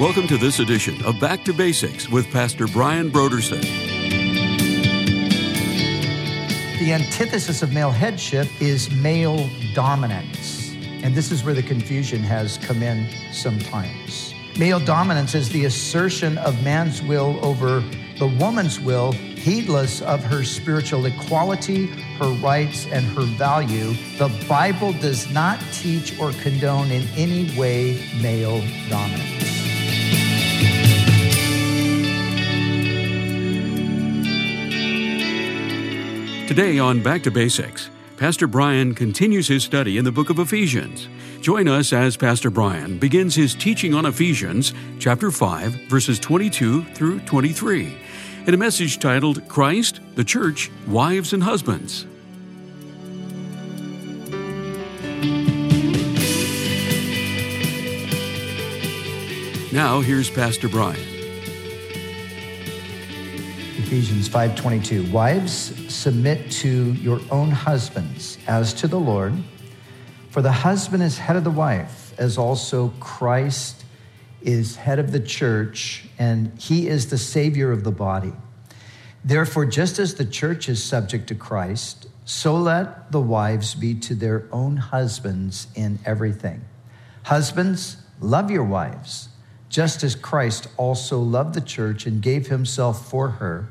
Welcome to this edition of Back to Basics with Pastor Brian Brodersen. The antithesis of male headship is male dominance. And this is where the confusion has come in sometimes. Male dominance is the assertion of man's will over the woman's will, heedless of her spiritual equality, her rights, and her value. The Bible does not teach or condone in any way male dominance. Today on Back to Basics, Pastor Brian continues his study in the book of Ephesians. Join us as Pastor Brian begins his teaching on Ephesians, chapter 5, verses 22 through 23, in a message titled Christ, the Church, Wives and Husbands. Now, here's Pastor Brian. Ephesians 5:22 Wives submit to your own husbands as to the Lord. For the husband is head of the wife as also Christ is head of the church and he is the savior of the body. Therefore just as the church is subject to Christ so let the wives be to their own husbands in everything. Husbands love your wives just as Christ also loved the church and gave himself for her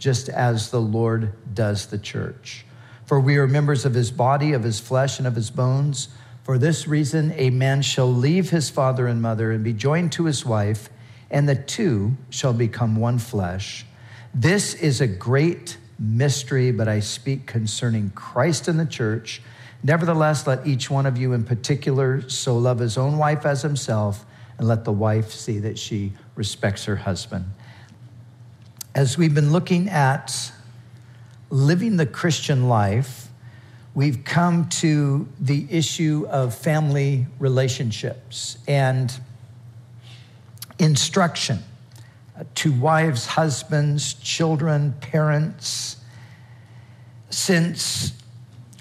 just as the Lord does the church. For we are members of his body, of his flesh, and of his bones. For this reason, a man shall leave his father and mother and be joined to his wife, and the two shall become one flesh. This is a great mystery, but I speak concerning Christ and the church. Nevertheless, let each one of you in particular so love his own wife as himself, and let the wife see that she respects her husband as we've been looking at living the Christian life, we've come to the issue of family relationships and instruction uh, to wives, husbands, children, parents. Since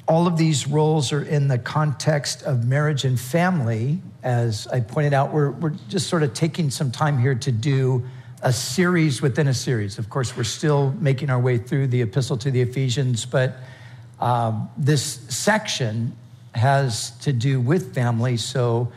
all of these roles are in the context of marriage and family, as I pointed out, we're, we're just sort of taking some time here to do a series within a series. Of course, we're still making our way through the epistle to the Ephesians, but um, this section has to do with family. So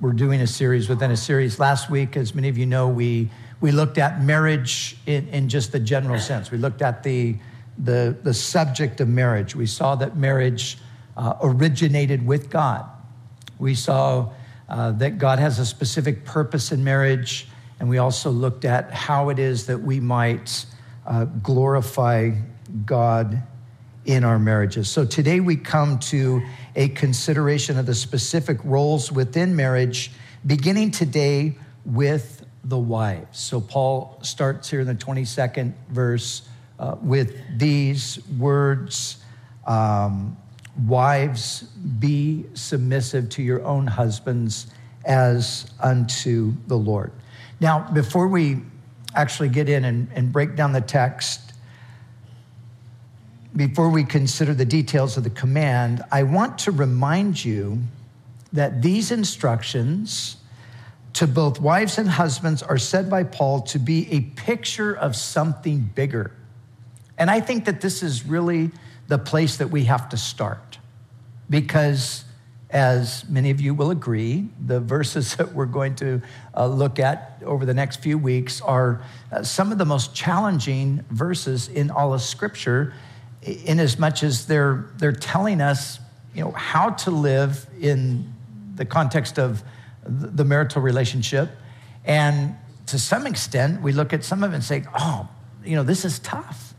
we're doing a series within a series. Last week, as many of you know, we, we looked at marriage in, in just the general sense. We looked at the, the, the subject of marriage. We saw that marriage uh, originated with God. We saw uh, that God has a specific purpose in marriage. And we also looked at how it is that we might uh, glorify God in our marriages. So today we come to a consideration of the specific roles within marriage, beginning today with the wives. So Paul starts here in the 22nd verse uh, with these words um, Wives, be submissive to your own husbands as unto the Lord. Now, before we actually get in and, and break down the text, before we consider the details of the command, I want to remind you that these instructions to both wives and husbands are said by Paul to be a picture of something bigger. And I think that this is really the place that we have to start because as many of you will agree, the verses that we're going to uh, look at over the next few weeks are uh, some of the most challenging verses in all of Scripture, in as much as they're, they're telling us you know, how to live in the context of the marital relationship. And to some extent, we look at some of it and say, oh, you know, this is tough.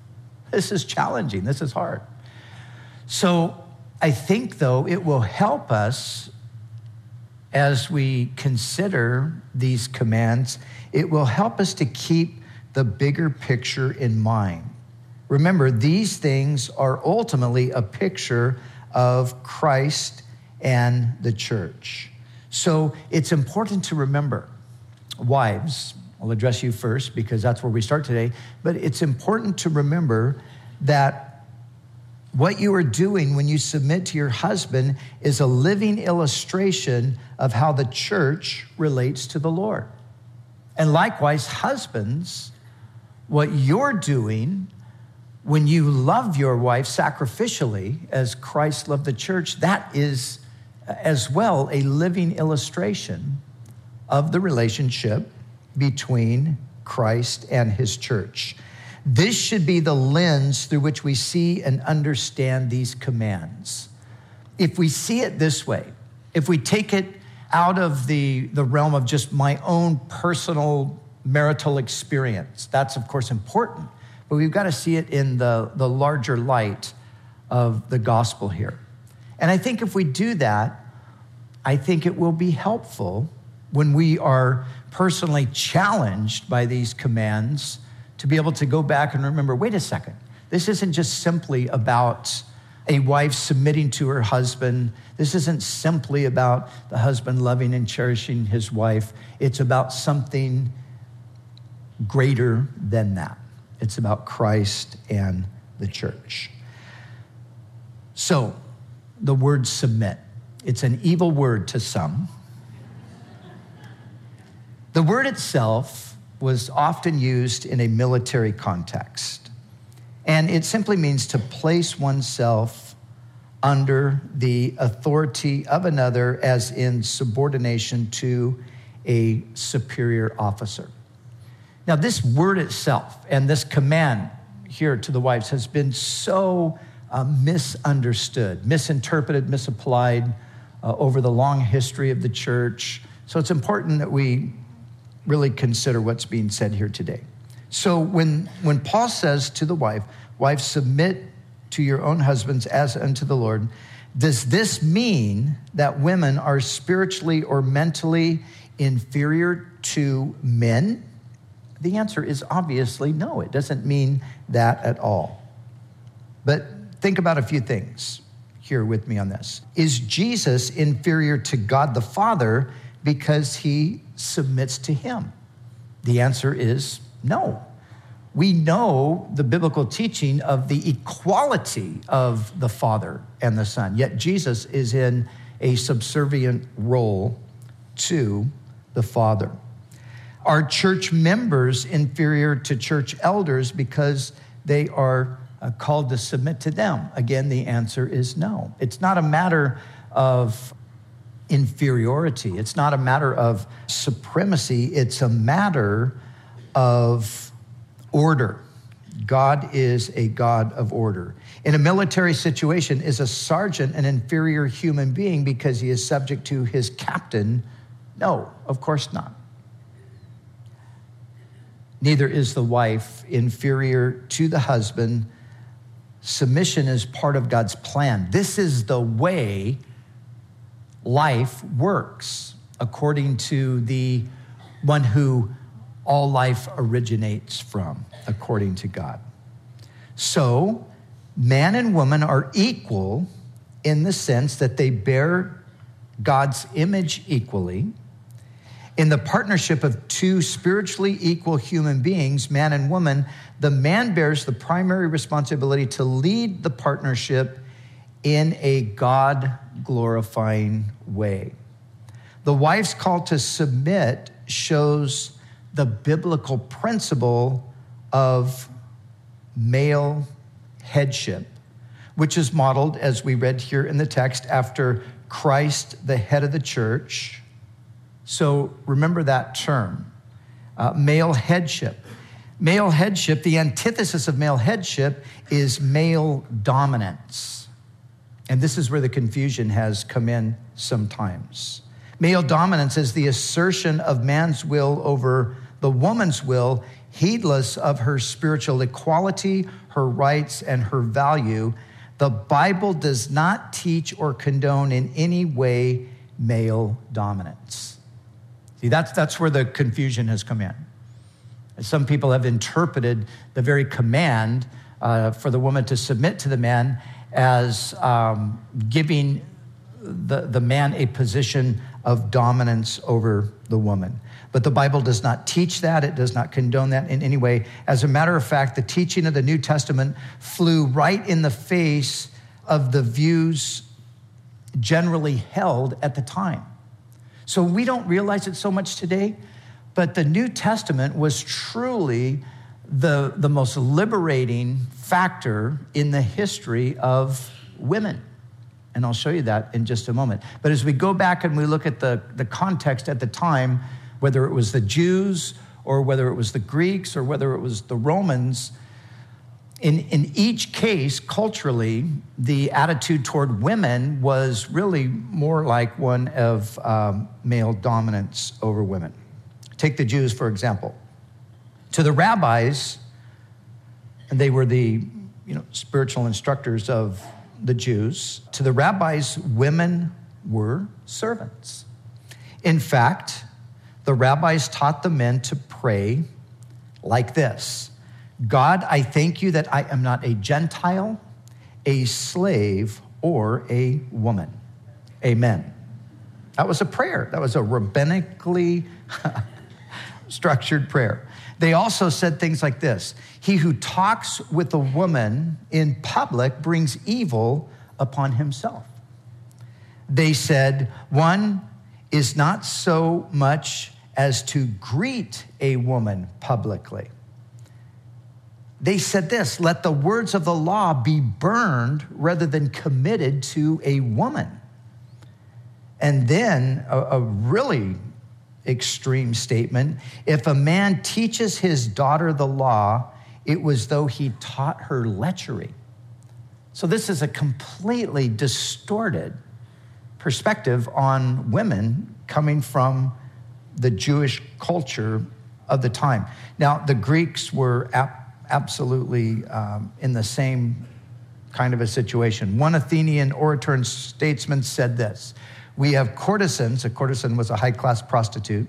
This is challenging. This is hard. So I think, though, it will help us as we consider these commands it will help us to keep the bigger picture in mind. Remember, these things are ultimately a picture of Christ and the church. So it's important to remember, wives, I'll address you first because that's where we start today, but it's important to remember that what you are doing when you submit to your husband is a living illustration of how the church relates to the Lord. And likewise, husbands, what you're doing when you love your wife sacrificially as Christ loved the church, that is uh, as well a living illustration of the relationship between Christ and his church. This should be the lens through which we see and understand these commands. If we see it this way, if we take it out of the, the realm of just my own personal marital experience, that's of course important but we've got to see it in the, the larger light of the gospel here. And I think if we do that, I think it will be helpful when we are personally challenged by these commands to be able to go back and remember wait a second, this isn't just simply about a wife submitting to her husband. This isn't simply about the husband loving and cherishing his wife. It's about something greater than that. It's about Christ and the church. So, the word submit, it's an evil word to some. The word itself was often used in a military context, and it simply means to place oneself under the authority of another, as in subordination to a superior officer. Now, this word itself and this command here to the wives has been so uh, misunderstood, misinterpreted, misapplied uh, over the long history of the church. So it's important that we really consider what's being said here today. So when, when Paul says to the wife, Wife, submit to your own husbands as unto the Lord, does this mean that women are spiritually or mentally inferior to men? The answer is obviously no. It doesn't mean that at all. But think about a few things here with me on this. Is Jesus inferior to God the Father because he submits to him? The answer is no. We know the biblical teaching of the equality of the Father and the Son, yet Jesus is in a subservient role to the Father. Are church members inferior to church elders because they are uh, called to submit to them? Again, the answer is no. It's not a matter of inferiority, it's not a matter of supremacy, it's a matter of order. God is a God of order. In a military situation, is a sergeant an inferior human being because he is subject to his captain? No, of course not. Neither is the wife inferior to the husband. Submission is part of God's plan. This is the way life works, according to the one who all life originates from, according to God. So, man and woman are equal in the sense that they bear God's image equally in the partnership of two spiritually equal human beings, man and woman, the man bears the primary responsibility to lead the partnership in a God glorifying way. The wife's call to submit shows the biblical principle of male headship, which is modeled, as we read here in the text, after Christ, the head of the church so remember that term uh, male headship. Male headship, the antithesis of male headship is male dominance. And this is where the confusion has come in sometimes. Male dominance is the assertion of man's will over the woman's will, heedless of her spiritual equality, her rights, and her value. The Bible does not teach or condone in any way male dominance. See, that's, that's where the confusion has come in. Some people have interpreted the very command uh, for the woman to submit to the man as um, giving the, the man a position of dominance over the woman. But the Bible does not teach that. It does not condone that in any way. As a matter of fact, the teaching of the New Testament flew right in the face of the views generally held at the time. So we don't realize it so much today, but the New Testament was truly the, the most liberating factor in the history of women. And I'll show you that in just a moment. But as we go back and we look at the, the context at the time, whether it was the Jews or whether it was the Greeks or whether it was the Romans, in, in each case, culturally, the attitude toward women was really more like one of um, male dominance over women. Take the Jews, for example. To the rabbis, and they were the you know, spiritual instructors of the Jews, to the rabbis, women were servants. In fact, the rabbis taught the men to pray like this God, I thank you that I am not a Gentile, a slave, or a woman. Amen. That was a prayer. That was a rabbinically structured prayer. They also said things like this He who talks with a woman in public brings evil upon himself. They said, One is not so much as to greet a woman publicly. They said this let the words of the law be burned rather than committed to a woman. And then a, a really extreme statement if a man teaches his daughter the law, it was though he taught her lechery. So, this is a completely distorted perspective on women coming from the Jewish culture of the time. Now, the Greeks were ap- absolutely um, in the same kind of a situation. One Athenian orator and statesman said this We have courtesans, a courtesan was a high class prostitute,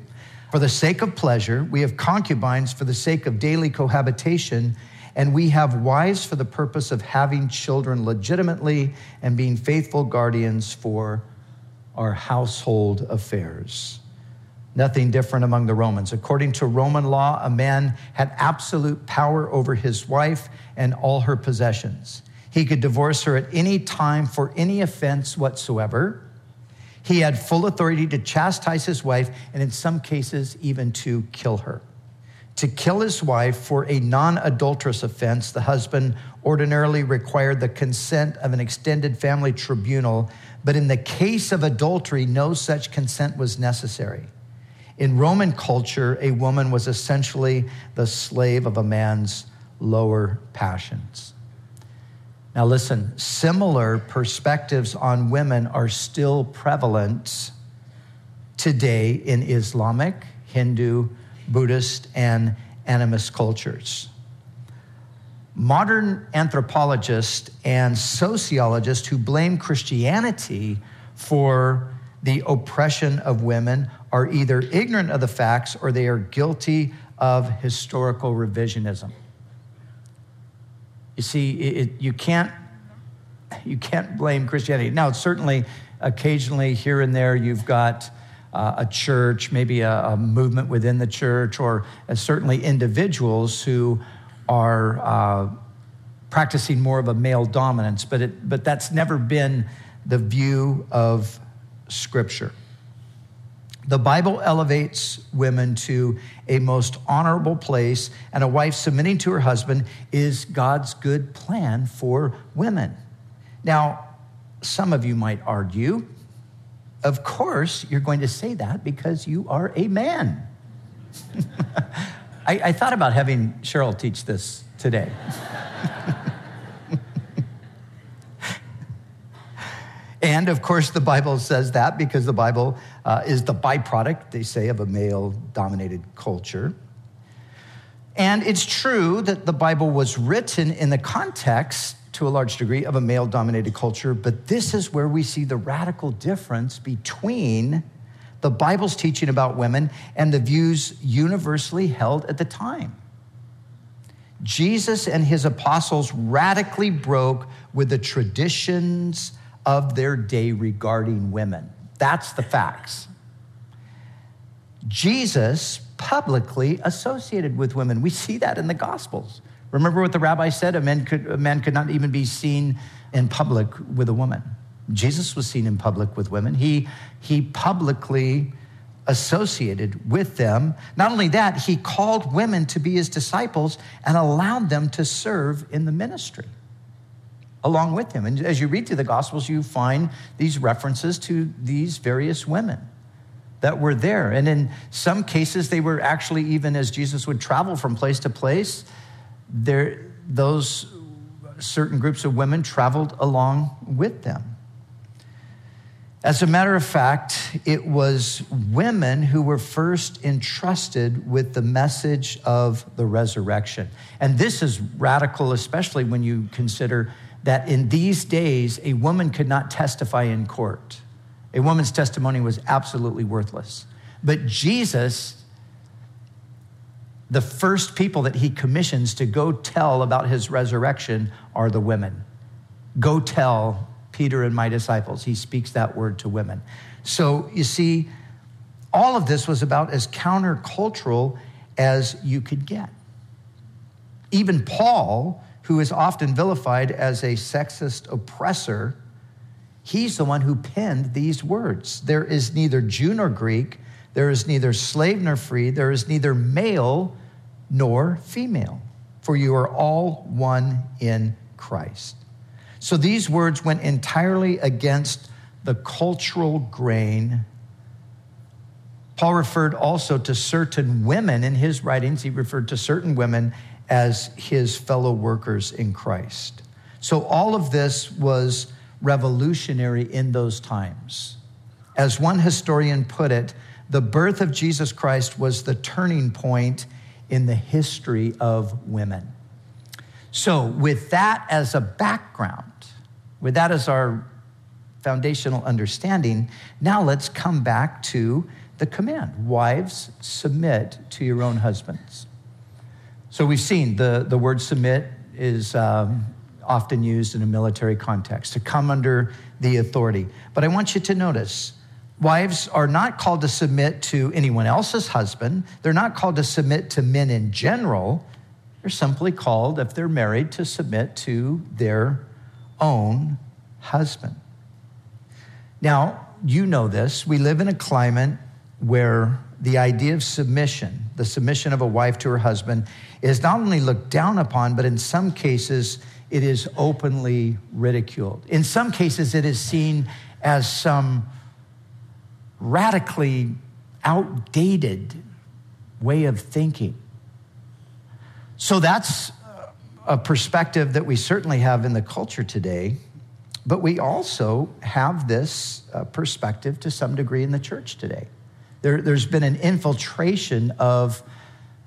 for the sake of pleasure, we have concubines for the sake of daily cohabitation. And we have wives for the purpose of having children legitimately and being faithful guardians for our household affairs. Nothing different among the Romans. According to Roman law, a man had absolute power over his wife and all her possessions. He could divorce her at any time for any offense whatsoever. He had full authority to chastise his wife and, in some cases, even to kill her. To kill his wife for a non adulterous offense, the husband ordinarily required the consent of an extended family tribunal, but in the case of adultery, no such consent was necessary. In Roman culture, a woman was essentially the slave of a man's lower passions. Now, listen, similar perspectives on women are still prevalent today in Islamic, Hindu, Buddhist, and animist cultures. Modern anthropologists and sociologists who blame Christianity for the oppression of women are either ignorant of the facts or they are guilty of historical revisionism. You see, it, you, can't, you can't blame Christianity. Now, certainly, occasionally, here and there, you've got uh, a church, maybe a, a, movement within the church, or uh, certainly individuals who are uh, practicing more of a male dominance, but, it, but that's never been the view of Scripture. The Bible elevates women to a most honorable place, and a wife submitting to her husband is God's good plan for women. Now, some of you might argue, of course, you're going to say that because you are a man. I, I, thought about having Cheryl teach this today. And of course, the Bible says that because the Bible uh, is the byproduct, they say, of a male dominated culture. And it's true that the Bible was written in the context, to a large degree, of a male dominated culture, but this is where we see the radical difference between the the Bible's teaching about women and the views universally held at the time. Jesus and his apostles radically broke with the traditions of their day regarding women. That's the facts. Jesus publicly associated with women. We see that in the Gospels. Remember what the rabbi said? A man could, a man could not even be seen in public with a woman. Jesus was seen in public with women. He, he publicly associated with them. Not only that, he called women to be his disciples and allowed them to serve in the ministry along with him. And as you read through the Gospels, you find these references to these various women that were there. And in some cases, they were actually, even as Jesus would travel from place to place, there, those certain groups of women traveled along with them. As a matter of fact, it was women who were first entrusted with the message of the resurrection. And this is radical, especially when you consider that in these days, a woman could not testify in court. A woman's testimony was absolutely worthless. But Jesus, the first people that he commissions to go tell about his resurrection are the women. Go tell Peter and my disciples. He speaks that word to women. So you see, all of this was about as countercultural as you could get. Even Paul, who is often vilified as a sexist oppressor, he's the one who penned these words. There is neither Jew nor Greek, there is neither slave nor free, there is neither male nor female, for you are all one in Christ. So these words went entirely against the cultural grain. Paul referred also to certain women in his writings, he referred to certain women as his fellow workers in Christ. So all of this was revolutionary in those times. As one historian put it, the birth of Jesus Christ was the turning point in the history of women. So, with that as a background, with that as our foundational understanding, now let's come back to the command Wives, submit to your own husbands. So we've seen the, the word submit is um, often used in a military context to come under the authority. But I want you to notice wives are not called to submit to anyone else's husband, they're not called to submit to men in general. They're simply called, if they're married, to submit to their own husband. Now, you know this. We live in a climate where the idea of submission, the submission of a wife to her husband, is not only looked down upon, but in some cases, it is openly ridiculed. In some cases, it is seen as some radically outdated way of thinking. So that's a perspective that we certainly have in the culture today, but we also have this uh, perspective to some degree in the church today. There, there's been an infiltration of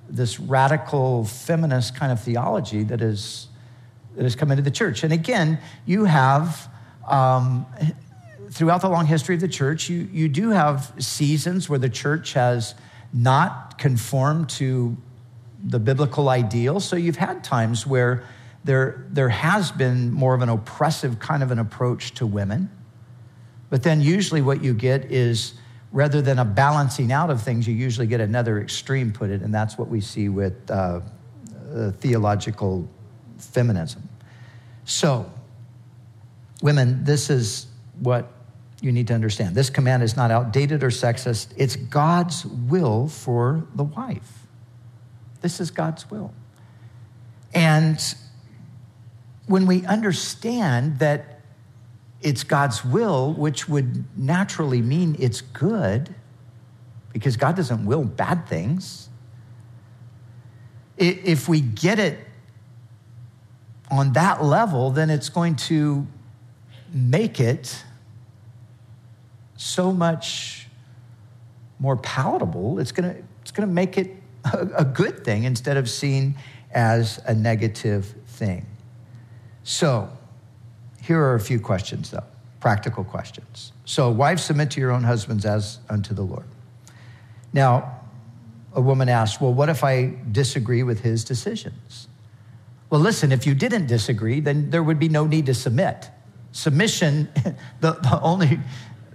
this radical feminist kind of theology that, is, that has come into the church. And again, you have, um, throughout the long history of the church, you, you do have seasons where the church has not conformed to the biblical ideal. So you've had times where there, there has been more of an oppressive kind of an approach to women. But then usually what you get is rather than a balancing out of things, you usually get another extreme put it, and that's what we see with uh, uh, theological feminism. So, women, this is what you need to understand. This command is not outdated or sexist, it's God's will for the wife. This is God's will. And when we understand that it's God's will, which would naturally mean it's good, because God doesn't will bad things. If we get it on that level, then it's going to make it so much more palatable. It's going to, it's going to make it a, good thing instead of seen as a negative thing. So, here are a few questions though. practical questions. So, wives, submit to your own husbands as unto the Lord. Now, a woman asked, Well, what if I disagree with his decisions? Well, listen, if you didn't disagree, then there would be no need to submit. Submission, the, the, only,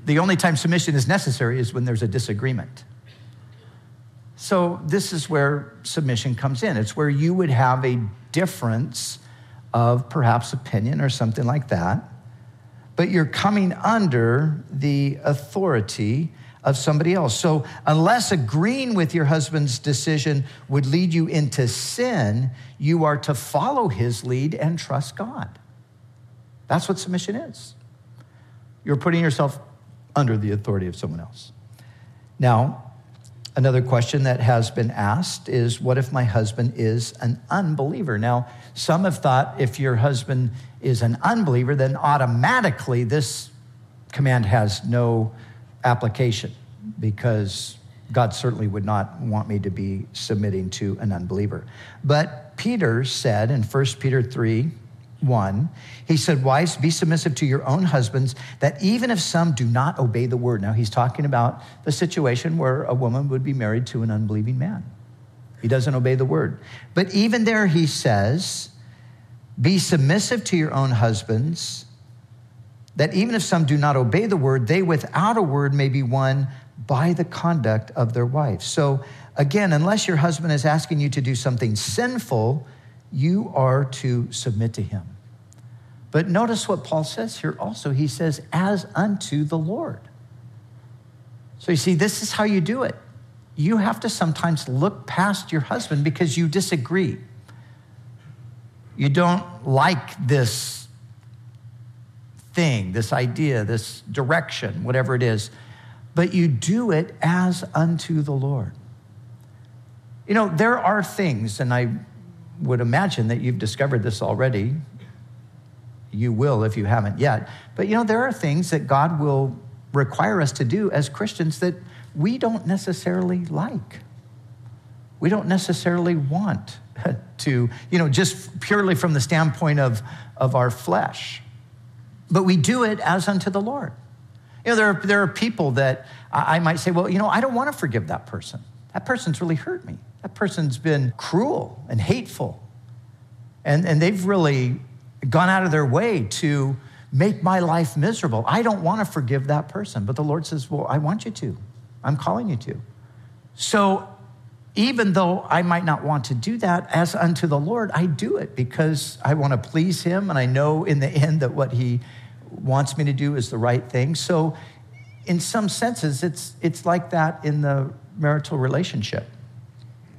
the only time submission is necessary is when there's a disagreement. So, this is where submission comes in. It's where you would have a difference of perhaps opinion or something like that, but you're coming under the authority of somebody else. So, unless agreeing with your husband's decision would lead you into sin, you are to follow his lead and trust God. That's what submission is. You're putting yourself under the authority of someone else. Now, another question that has been asked is what if my husband is an unbeliever? Now, some have thought if your husband is an unbeliever, then automatically this command has no application because God certainly would not want me to be submitting to an unbeliever. But Peter said in 1 Peter 3 1, he said, Wives, be submissive to your own husbands, that even if some do not obey the word. Now, he's talking about the situation where a woman would be married to an unbelieving man. He doesn't obey the word. But even there, he says, Be submissive to your own husbands that even if some do not obey the word, they without a word may be won by the conduct of their wife. So, again, unless your husband is asking you to do something sinful, you are to submit to him. But notice what Paul says here also. He says, as unto the Lord. So, you see, this is how you do it. You have to sometimes look past your husband because you disagree. You don't like this thing, this idea, this direction, whatever it is, but you do it as unto the Lord. You know, there are things, and I would imagine that you've discovered this already. You will if you haven't yet. But you know, there are things that God will require us to do as Christians that we don't necessarily like. We don't necessarily want to, you know, just purely from the standpoint of, of our flesh but we do it as unto the Lord. You know, there are, there are people that I might say, well, you know, I don't want to forgive that person. That person's really hurt me. That person's been cruel and hateful. And, and they've really gone out of their way to make my life miserable. I don't want to forgive that person. But the Lord says, well, I want you to. I'm calling you to. So even though I might not want to do that as unto the Lord, I do it because I want to please Him and I know in the end that what He wants me to do is the right thing. So, in some senses, it's, it's like that in the marital relationship.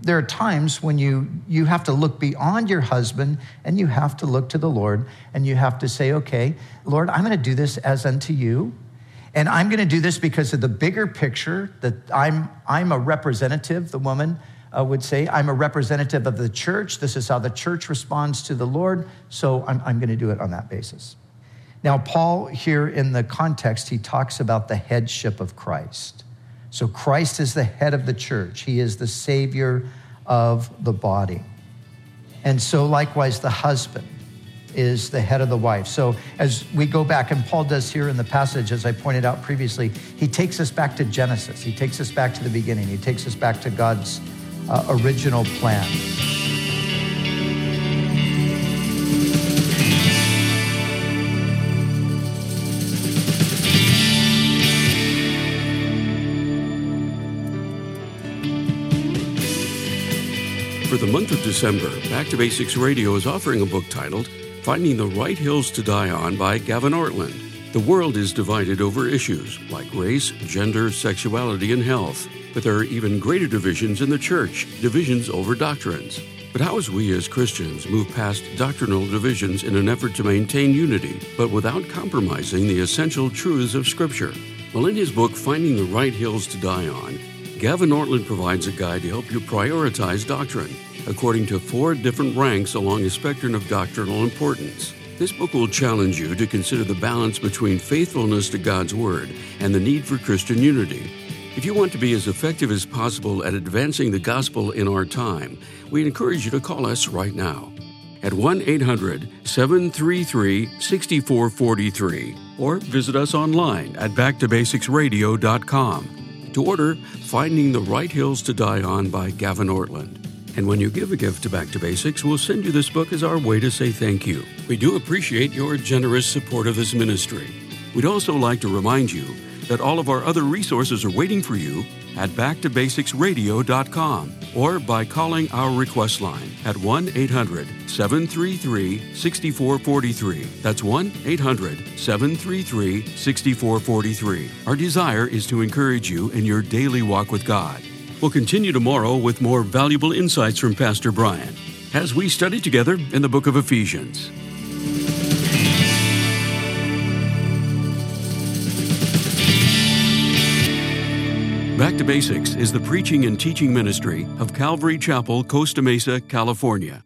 There are times when you, you have to look beyond your husband and you have to look to the Lord and you have to say, okay, Lord, I'm going to do this as unto you. And I'm going to do this because of the bigger picture that I'm, I'm a representative, the woman uh, would say. I'm a representative of the church. This is how the church responds to the Lord. So I'm, I'm going to do it on that basis. Now, Paul, here in the context, he talks about the headship of Christ. So, Christ is the head of the church, he is the savior of the body. And so, likewise, the husband is the head of the wife. So, as we go back, and Paul does here in the passage, as I pointed out previously, he takes us back to Genesis. He takes us back to the beginning. He takes us back to God's uh, original plan. For the month of December, Back to Basics Radio is offering a book titled Finding the Right Hills to Die On by Gavin Ortlund. The world is divided over issues like race, gender, sexuality, and health. But there are even greater divisions in the church, divisions over doctrines. But how as we as Christians move past doctrinal divisions in an effort to maintain unity, but without compromising the essential truths of Scripture? Well, in his book, Finding the Right Hills to Die On, Gavin Ortlund provides a guide to help you prioritize doctrine according to four different ranks along a spectrum of doctrinal importance. This book will challenge you to consider the balance between faithfulness to God's Word and the need for Christian unity. If you want to be as effective as possible at advancing the gospel in our time, we encourage you to call us right now at 1 800 733 6443 or visit us online at backtobasicsradio.com to order Finding the Right Hills to Die On by Gavin Ortlund. And when you give a gift to Back to Basics, we'll send you this book as our way to say thank you. We do appreciate your generous support of this ministry. We'd also like to remind you that all of our other resources are waiting for you at backtobasicsradio.com or by calling our request line at 1 800 733 6443. That's 1 800 733 6443. Our desire is to encourage you in your daily walk with God. We'll continue tomorrow with more valuable insights from Pastor Brian as we study together in the book of Ephesians. Back to Basics is the preaching and teaching ministry of Calvary Chapel, Costa Mesa, California.